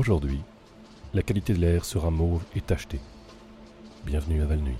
Aujourd'hui, la qualité de l'air sera mauve et tachetée. Bienvenue à Valnuy.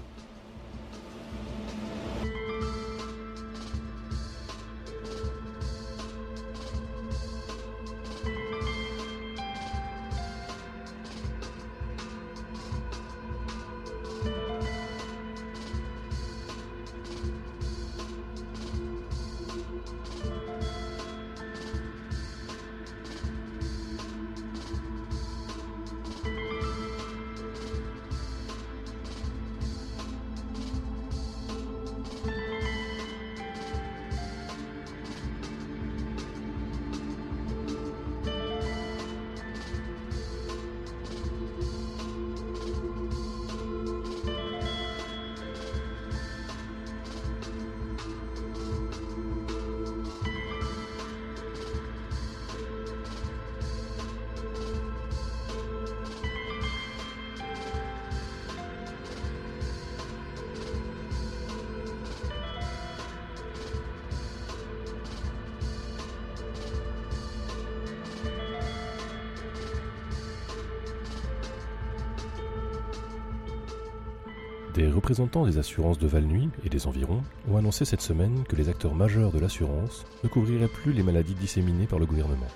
Des représentants des assurances de Valnuy et des environs ont annoncé cette semaine que les acteurs majeurs de l'assurance ne couvriraient plus les maladies disséminées par le gouvernement.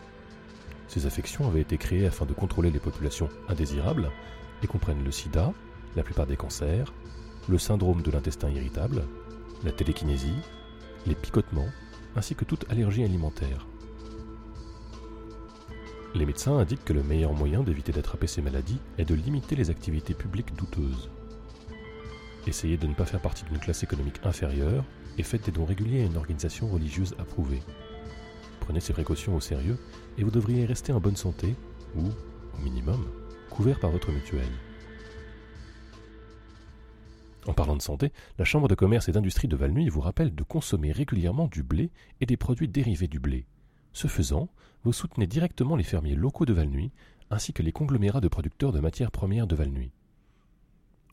Ces affections avaient été créées afin de contrôler les populations indésirables et comprennent le sida, la plupart des cancers, le syndrome de l'intestin irritable, la télékinésie, les picotements, ainsi que toute allergie alimentaire. Les médecins indiquent que le meilleur moyen d'éviter d'attraper ces maladies est de limiter les activités publiques douteuses. Essayez de ne pas faire partie d'une classe économique inférieure et faites des dons réguliers à une organisation religieuse approuvée. Prenez ces précautions au sérieux et vous devriez rester en bonne santé ou, au minimum, couvert par votre mutuelle. En parlant de santé, la Chambre de commerce et d'industrie de Valnuy vous rappelle de consommer régulièrement du blé et des produits dérivés du blé. Ce faisant, vous soutenez directement les fermiers locaux de Valnuy ainsi que les conglomérats de producteurs de matières premières de Valnuy.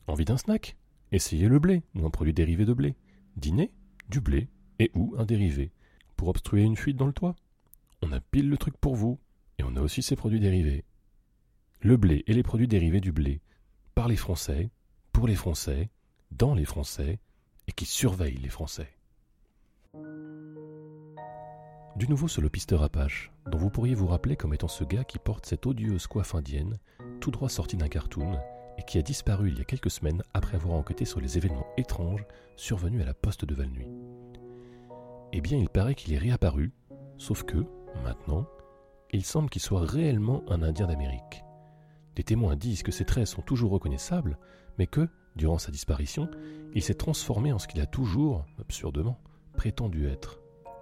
Envie d'un snack? Essayez le blé ou un produit dérivé de blé. Dîner Du blé et ou un dérivé. Pour obstruer une fuite dans le toit On a pile le truc pour vous et on a aussi ses produits dérivés. Le blé et les produits dérivés du blé. Par les Français, pour les Français, dans les Français et qui surveillent les Français. Du nouveau sur le pisteur Apache, dont vous pourriez vous rappeler comme étant ce gars qui porte cette odieuse coiffe indienne, tout droit sorti d'un cartoon, et qui a disparu il y a quelques semaines après avoir enquêté sur les événements étranges survenus à la poste de Valnuy. Eh bien, il paraît qu'il est réapparu, sauf que, maintenant, il semble qu'il soit réellement un Indien d'Amérique. Des témoins disent que ses traits sont toujours reconnaissables, mais que, durant sa disparition, il s'est transformé en ce qu'il a toujours, absurdement, prétendu être.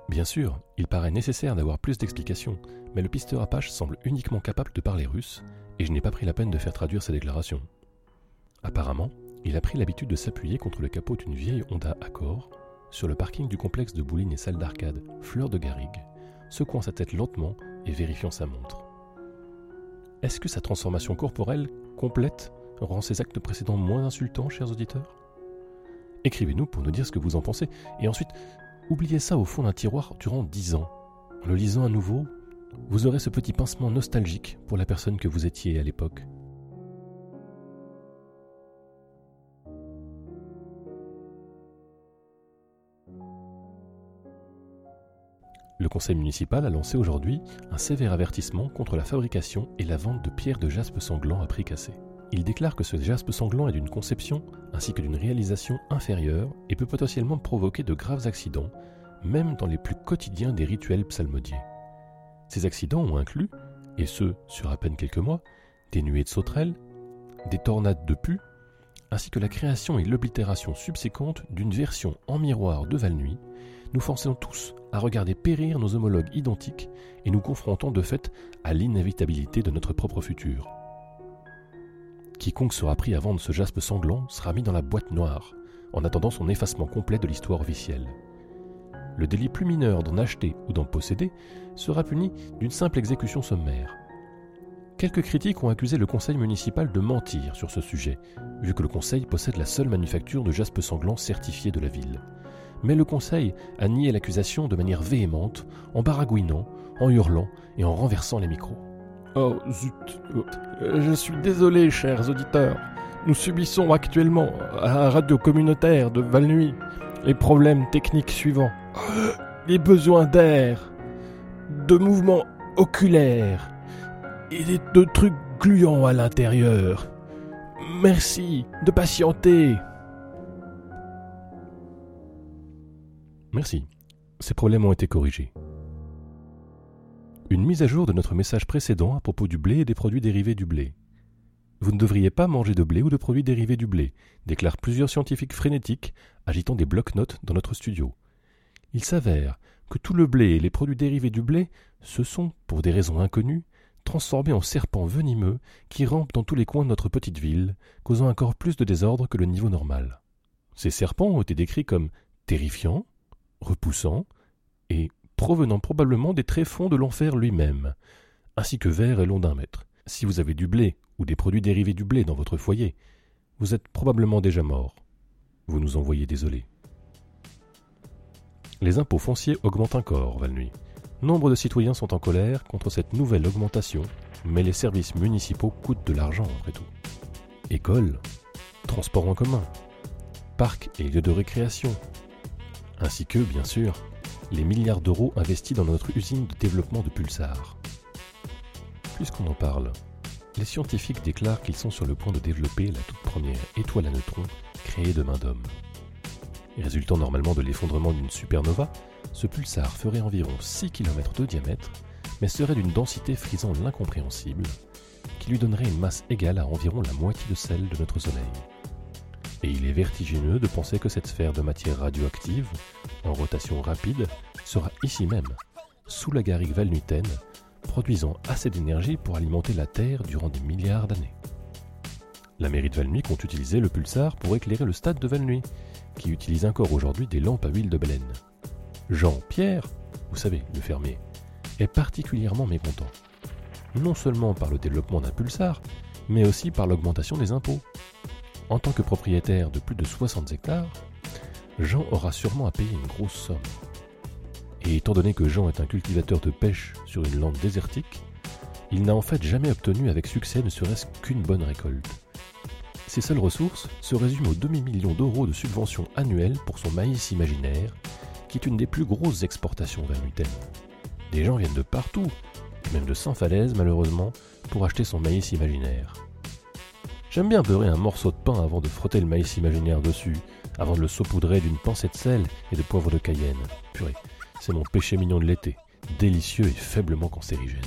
Bien sûr, il paraît nécessaire d'avoir plus d'explications, mais le pisteur Apache semble uniquement capable de parler russe, et je n'ai pas pris la peine de faire traduire sa déclaration. Apparemment, il a pris l'habitude de s'appuyer contre le capot d'une vieille Honda Accord sur le parking du complexe de bowling et salle d'arcade Fleur de Garrigue, secouant sa tête lentement et vérifiant sa montre. Est-ce que sa transformation corporelle complète rend ses actes précédents moins insultants, chers auditeurs? Écrivez-nous pour nous dire ce que vous en pensez, et ensuite, oubliez ça au fond d'un tiroir durant dix ans. En le lisant à nouveau, vous aurez ce petit pincement nostalgique pour la personne que vous étiez à l'époque. Le conseil municipal a lancé aujourd'hui un sévère avertissement contre la fabrication et la vente de pierres de jaspe sanglant à prix cassé. Il déclare que ce jaspe sanglant est d'une conception ainsi que d'une réalisation inférieure et peut potentiellement provoquer de graves accidents, même dans les plus quotidiens des rituels psalmodiés. Ces accidents ont inclus, et ce sur à peine quelques mois, des nuées de sauterelles, des tornades de pus, ainsi que la création et l'oblitération subséquente d'une version en miroir de Valnuy, nous forçons tous à regarder périr nos homologues identiques et nous confrontons de fait à l'inévitabilité de notre propre futur. Quiconque sera pris à vendre ce jaspe sanglant sera mis dans la boîte noire, en attendant son effacement complet de l'histoire officielle. Le délit plus mineur d'en acheter ou d'en posséder sera puni d'une simple exécution sommaire. Quelques critiques ont accusé le conseil municipal de mentir sur ce sujet, vu que le conseil possède la seule manufacture de jaspe sanglant certifiée de la ville mais le Conseil a nié l'accusation de manière véhémente, en baragouinant, en hurlant et en renversant les micros. Oh zut. Je suis désolé, chers auditeurs. Nous subissons actuellement, à la radio communautaire de Valnuy, les problèmes techniques suivants. Les besoins d'air, de mouvements oculaires et de trucs gluants à l'intérieur. Merci de patienter. Merci. Ces problèmes ont été corrigés. Une mise à jour de notre message précédent à propos du blé et des produits dérivés du blé. Vous ne devriez pas manger de blé ou de produits dérivés du blé, déclarent plusieurs scientifiques frénétiques agitant des blocs-notes dans notre studio. Il s'avère que tout le blé et les produits dérivés du blé se sont, pour des raisons inconnues, transformés en serpents venimeux qui rampent dans tous les coins de notre petite ville, causant encore plus de désordre que le niveau normal. Ces serpents ont été décrits comme terrifiants, repoussants et provenant probablement des tréfonds de l'enfer lui-même, ainsi que verts et longs d'un mètre. Si vous avez du blé ou des produits dérivés du blé dans votre foyer, vous êtes probablement déjà mort. Vous nous envoyez désolé. Les impôts fonciers augmentent encore, Valnuy. Nombre de citoyens sont en colère contre cette nouvelle augmentation, mais les services municipaux coûtent de l'argent après tout. Écoles, transports en commun, parcs et lieux de récréation, ainsi que, bien sûr, les milliards d'euros investis dans notre usine de développement de pulsars. Puisqu'on en parle, les scientifiques déclarent qu'ils sont sur le point de développer la toute première étoile à neutrons créée de main d'homme. Résultant normalement de l'effondrement d'une supernova, ce pulsar ferait environ 6 km de diamètre, mais serait d'une densité frisant l'incompréhensible, qui lui donnerait une masse égale à environ la moitié de celle de notre Soleil. Et il est vertigineux de penser que cette sphère de matière radioactive, en rotation rapide, sera ici même, sous la garrigue valnutaine, produisant assez d'énergie pour alimenter la Terre durant des milliards d'années. La mairie de Valnuy compte utiliser le pulsar pour éclairer le stade de Valnuy, qui utilise encore aujourd'hui des lampes à huile de baleine. Jean-Pierre, vous savez, le fermier, est particulièrement mécontent. Non seulement par le développement d'un pulsar, mais aussi par l'augmentation des impôts. En tant que propriétaire de plus de 60 hectares, Jean aura sûrement à payer une grosse somme. Et étant donné que Jean est un cultivateur de pêche sur une lande désertique, il n'a en fait jamais obtenu avec succès ne serait-ce qu'une bonne récolte. Ses seules ressources se résument au demi-million d'euros de subventions annuelles pour son maïs imaginaire, qui est une des plus grosses exportations vers l'UTEM. Des gens viennent de partout, même de sans falaise malheureusement, pour acheter son maïs imaginaire. J'aime bien beurrer un morceau de pain avant de frotter le maïs imaginaire dessus, avant de le saupoudrer d'une pincée de sel et de poivre de Cayenne. Purée, c'est mon péché mignon de l'été, délicieux et faiblement cancérigène.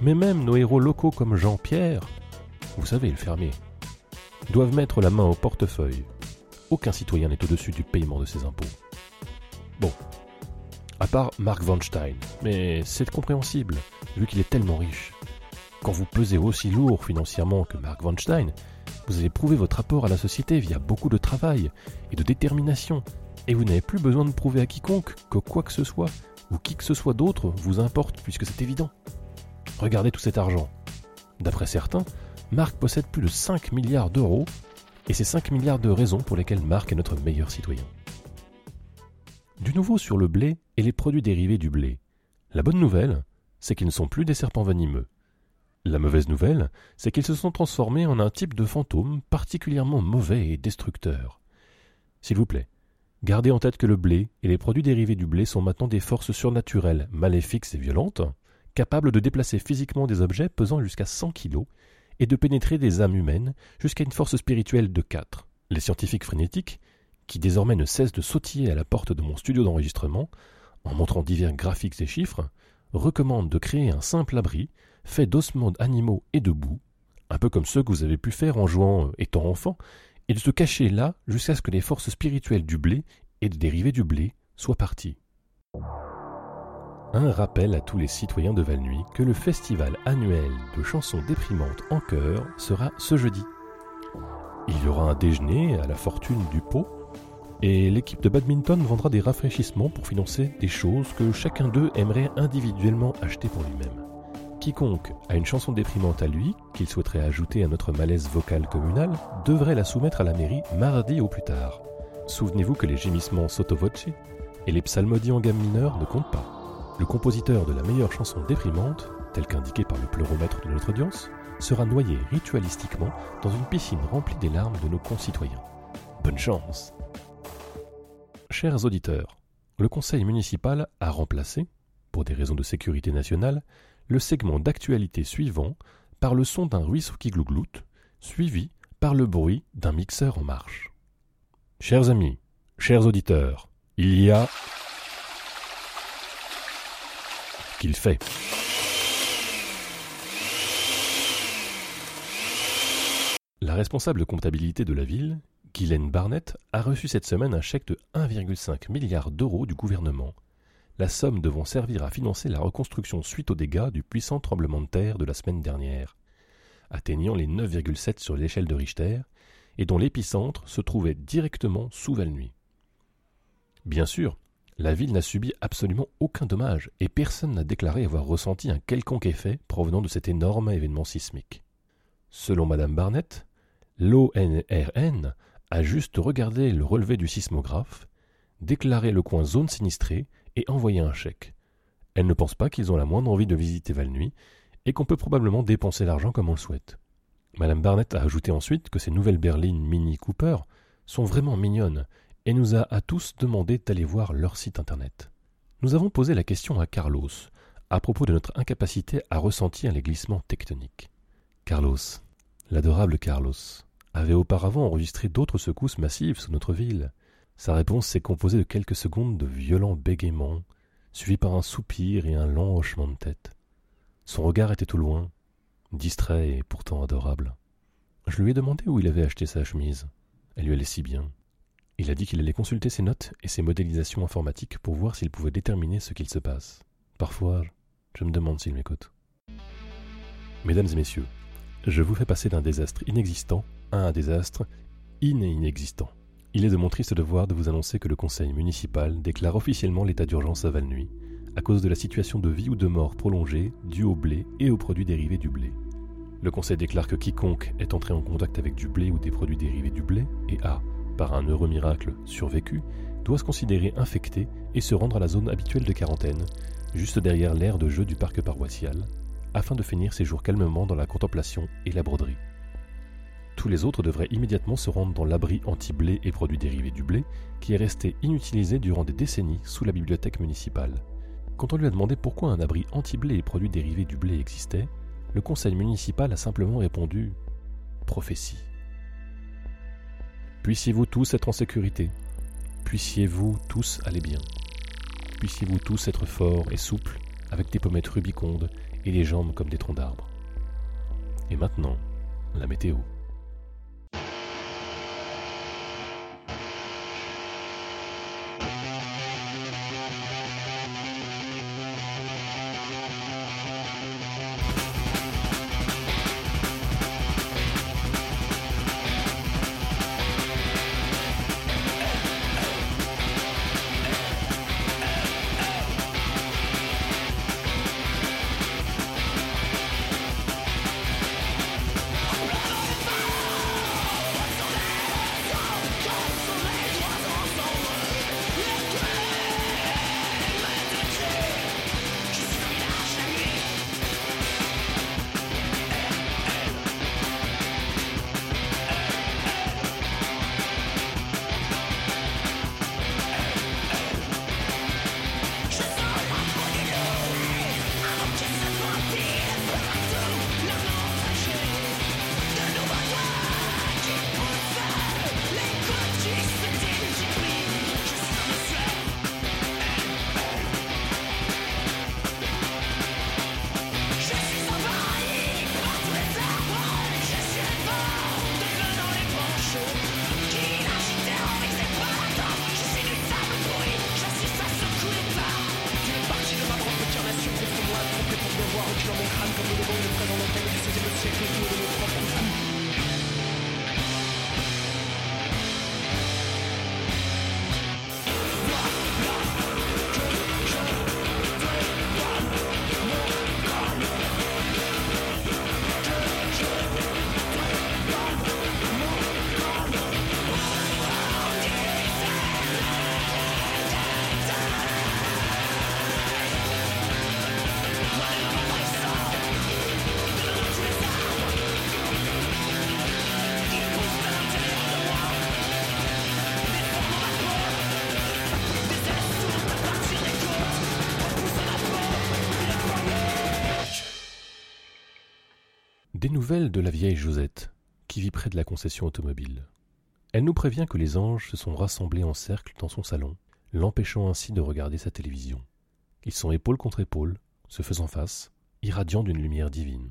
Mais même nos héros locaux comme Jean-Pierre, vous savez, le fermier, doivent mettre la main au portefeuille. Aucun citoyen n'est au-dessus du paiement de ses impôts. Bon, à part Mark Von Stein, mais c'est compréhensible, vu qu'il est tellement riche. Quand vous pesez aussi lourd financièrement que Mark Von Stein, vous avez prouvé votre rapport à la société via beaucoup de travail et de détermination, et vous n'avez plus besoin de prouver à quiconque que quoi que ce soit, ou qui que ce soit d'autre, vous importe, puisque c'est évident. Regardez tout cet argent. D'après certains, Marc possède plus de 5 milliards d'euros, et c'est 5 milliards de raisons pour lesquelles Marc est notre meilleur citoyen. Du nouveau sur le blé et les produits dérivés du blé. La bonne nouvelle, c'est qu'ils ne sont plus des serpents venimeux. La mauvaise nouvelle, c'est qu'ils se sont transformés en un type de fantôme particulièrement mauvais et destructeur. S'il vous plaît, gardez en tête que le blé et les produits dérivés du blé sont maintenant des forces surnaturelles, maléfiques et violentes, capables de déplacer physiquement des objets pesant jusqu'à 100 kilos et de pénétrer des âmes humaines jusqu'à une force spirituelle de 4. Les scientifiques frénétiques, qui désormais ne cessent de sautiller à la porte de mon studio d'enregistrement, en montrant divers graphiques et chiffres, recommandent de créer un simple abri fait d'ossements animaux et de boue, un peu comme ceux que vous avez pu faire en jouant euh, étant enfant, et de se cacher là jusqu'à ce que les forces spirituelles du blé et des dérivés du blé soient parties. Un rappel à tous les citoyens de Valnuy que le festival annuel de chansons déprimantes en chœur sera ce jeudi. Il y aura un déjeuner à la fortune du pot et l'équipe de badminton vendra des rafraîchissements pour financer des choses que chacun d'eux aimerait individuellement acheter pour lui-même. Quiconque a une chanson déprimante à lui, qu'il souhaiterait ajouter à notre malaise vocal communal, devrait la soumettre à la mairie mardi au plus tard. Souvenez-vous que les gémissements sotto voce et les psalmodies en gamme mineure ne comptent pas. Le compositeur de la meilleure chanson déprimante tel qu'indiqué par le pleuromètre de notre audience, sera noyé ritualistiquement dans une piscine remplie des larmes de nos concitoyens. Bonne chance Chers auditeurs, le conseil municipal a remplacé, pour des raisons de sécurité nationale, le segment d'actualité suivant par le son d'un ruisseau qui glougloute, suivi par le bruit d'un mixeur en marche. Chers amis, chers auditeurs, il y a... qu'il fait. La responsable comptabilité de la ville, Guylaine Barnett, a reçu cette semaine un chèque de 1,5 milliard d'euros du gouvernement, la somme devant servir à financer la reconstruction suite aux dégâts du puissant tremblement de terre de la semaine dernière, atteignant les 9,7 sur l'échelle de Richter, et dont l'épicentre se trouvait directement sous Valnuy. Bien sûr, la ville n'a subi absolument aucun dommage, et personne n'a déclaré avoir ressenti un quelconque effet provenant de cet énorme événement sismique. Selon Madame Barnett, L'ONRN a juste regardé le relevé du sismographe, déclaré le coin zone sinistrée et envoyé un chèque. Elle ne pense pas qu'ils ont la moindre envie de visiter Valnuy et qu'on peut probablement dépenser l'argent comme on le souhaite. Madame Barnett a ajouté ensuite que ces nouvelles berlines Mini Cooper sont vraiment mignonnes et nous a à tous demandé d'aller voir leur site internet. Nous avons posé la question à Carlos à propos de notre incapacité à ressentir les glissements tectoniques. Carlos, l'adorable Carlos, avait auparavant enregistré d'autres secousses massives sur notre ville. Sa réponse s'est composée de quelques secondes de violents bégaiements, suivis par un soupir et un long hochement de tête. Son regard était au loin, distrait et pourtant adorable. Je lui ai demandé où il avait acheté sa chemise. Elle lui allait si bien. Il a dit qu'il allait consulter ses notes et ses modélisations informatiques pour voir s'il pouvait déterminer ce qu'il se passe. Parfois, je me demande s'il m'écoute. Mesdames et messieurs, je vous fais passer d'un désastre inexistant un désastre inexistant. Il est de mon triste devoir de vous annoncer que le conseil municipal déclare officiellement l'état d'urgence à Valnuy à cause de la situation de vie ou de mort prolongée due au blé et aux produits dérivés du blé. Le conseil déclare que quiconque est entré en contact avec du blé ou des produits dérivés du blé et a, par un heureux miracle, survécu, doit se considérer infecté et se rendre à la zone habituelle de quarantaine, juste derrière l'aire de jeu du parc paroissial, afin de finir ses jours calmement dans la contemplation et la broderie tous les autres devraient immédiatement se rendre dans l'abri anti-blé et produits dérivés du blé, qui est resté inutilisé durant des décennies sous la bibliothèque municipale. Quand on lui a demandé pourquoi un abri anti-blé et produits dérivés du blé existait, le conseil municipal a simplement répondu Prophétie. Puissiez-vous tous être en sécurité. Puissiez-vous tous aller bien. Puissiez-vous tous être forts et souples, avec des pommettes rubicondes et les jambes comme des troncs d'arbres. Et maintenant, la météo. Des nouvelles de la vieille Josette, qui vit près de la concession automobile. Elle nous prévient que les anges se sont rassemblés en cercle dans son salon, l'empêchant ainsi de regarder sa télévision. Ils sont épaule contre épaule, se faisant face, irradiant d'une lumière divine.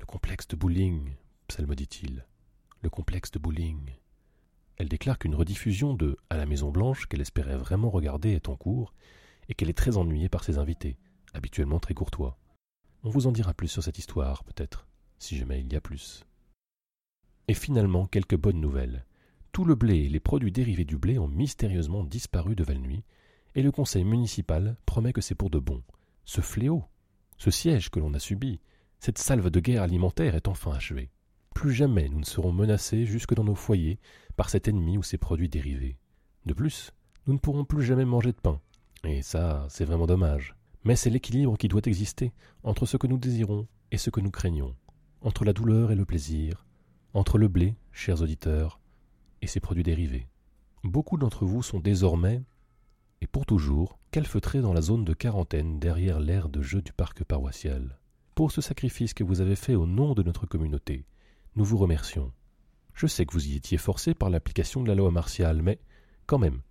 Le complexe de bowling, psalmodie-t-il. Le complexe de bowling. Elle déclare qu'une rediffusion de À la Maison Blanche qu'elle espérait vraiment regarder est en cours et qu'elle est très ennuyée par ses invités, habituellement très courtois. On vous en dira plus sur cette histoire, peut-être, si jamais il y a plus. Et finalement, quelques bonnes nouvelles. Tout le blé et les produits dérivés du blé ont mystérieusement disparu de Valnuy, et le conseil municipal promet que c'est pour de bon. Ce fléau, ce siège que l'on a subi, cette salve de guerre alimentaire est enfin achevée. Plus jamais nous ne serons menacés jusque dans nos foyers par cet ennemi ou ses produits dérivés. De plus, nous ne pourrons plus jamais manger de pain. Et ça, c'est vraiment dommage. Mais c'est l'équilibre qui doit exister entre ce que nous désirons et ce que nous craignons, entre la douleur et le plaisir, entre le blé, chers auditeurs, et ses produits dérivés. Beaucoup d'entre vous sont désormais, et pour toujours, calfeutrés dans la zone de quarantaine derrière l'aire de jeu du parc paroissial. Pour ce sacrifice que vous avez fait au nom de notre communauté, nous vous remercions. Je sais que vous y étiez forcé par l'application de la loi martiale, mais, quand même,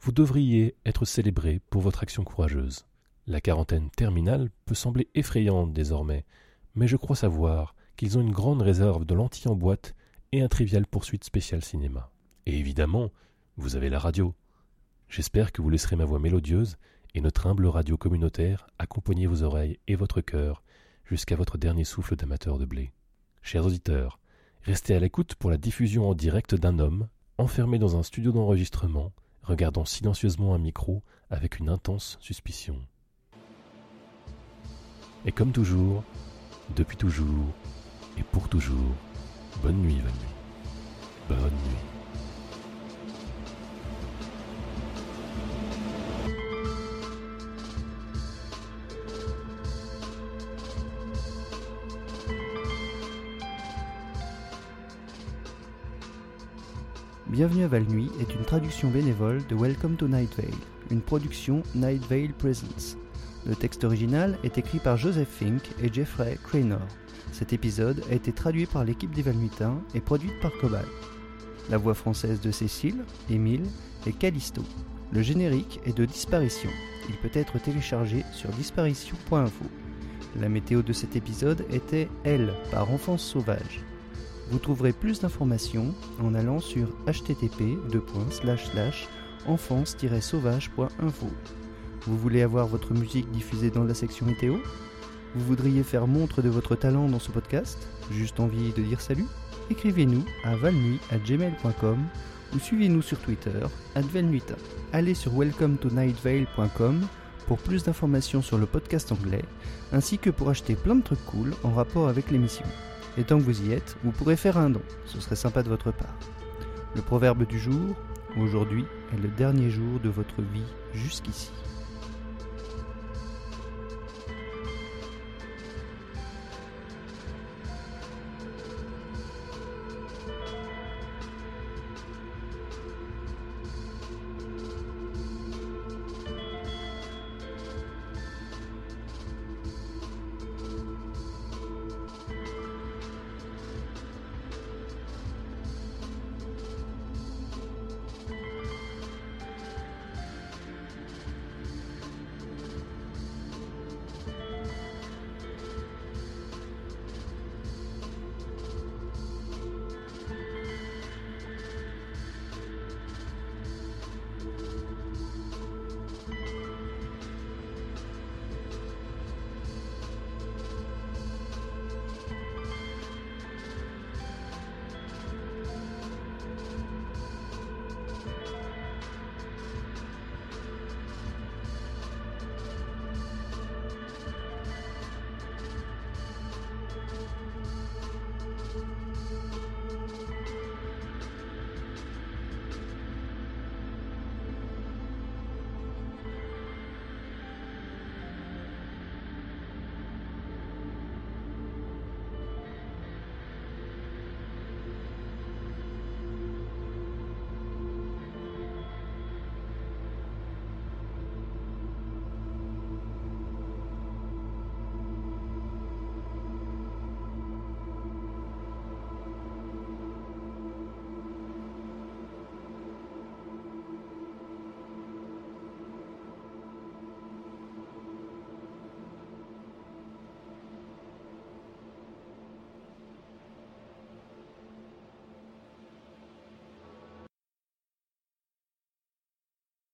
vous devriez être célébré pour votre action courageuse. La quarantaine terminale peut sembler effrayante désormais, mais je crois savoir qu'ils ont une grande réserve de lentilles en boîte et un trivial poursuite spécial cinéma. Et évidemment, vous avez la radio. J'espère que vous laisserez ma voix mélodieuse et notre humble radio communautaire accompagner vos oreilles et votre cœur jusqu'à votre dernier souffle d'amateur de blé. Chers auditeurs, restez à l'écoute pour la diffusion en direct d'un homme, enfermé dans un studio d'enregistrement, regardant silencieusement un micro avec une intense suspicion. Et comme toujours, depuis toujours et pour toujours, bonne nuit, nuit. Bonne nuit. Bienvenue à Val-Nuit est une traduction bénévole de Welcome to Night Vale, une production Night Vale Presents. Le texte original est écrit par Joseph Fink et Jeffrey Cranor. Cet épisode a été traduit par l'équipe des Valnuitains et produite par Cobal. La voix française de Cécile, Émile et Callisto. Le générique est de Disparition. Il peut être téléchargé sur disparition.info. La météo de cet épisode était Elle par Enfance Sauvage. Vous trouverez plus d'informations en allant sur http enfance-sauvage.info. Vous voulez avoir votre musique diffusée dans la section météo? Vous voudriez faire montre de votre talent dans ce podcast Juste envie de dire salut Écrivez-nous à valnuit.gmail.com ou suivez-nous sur Twitter, advelnuita. Allez sur welcometonightvale.com pour plus d'informations sur le podcast anglais, ainsi que pour acheter plein de trucs cool en rapport avec l'émission. Et tant que vous y êtes, vous pourrez faire un don, ce serait sympa de votre part. Le proverbe du jour, aujourd'hui est le dernier jour de votre vie jusqu'ici.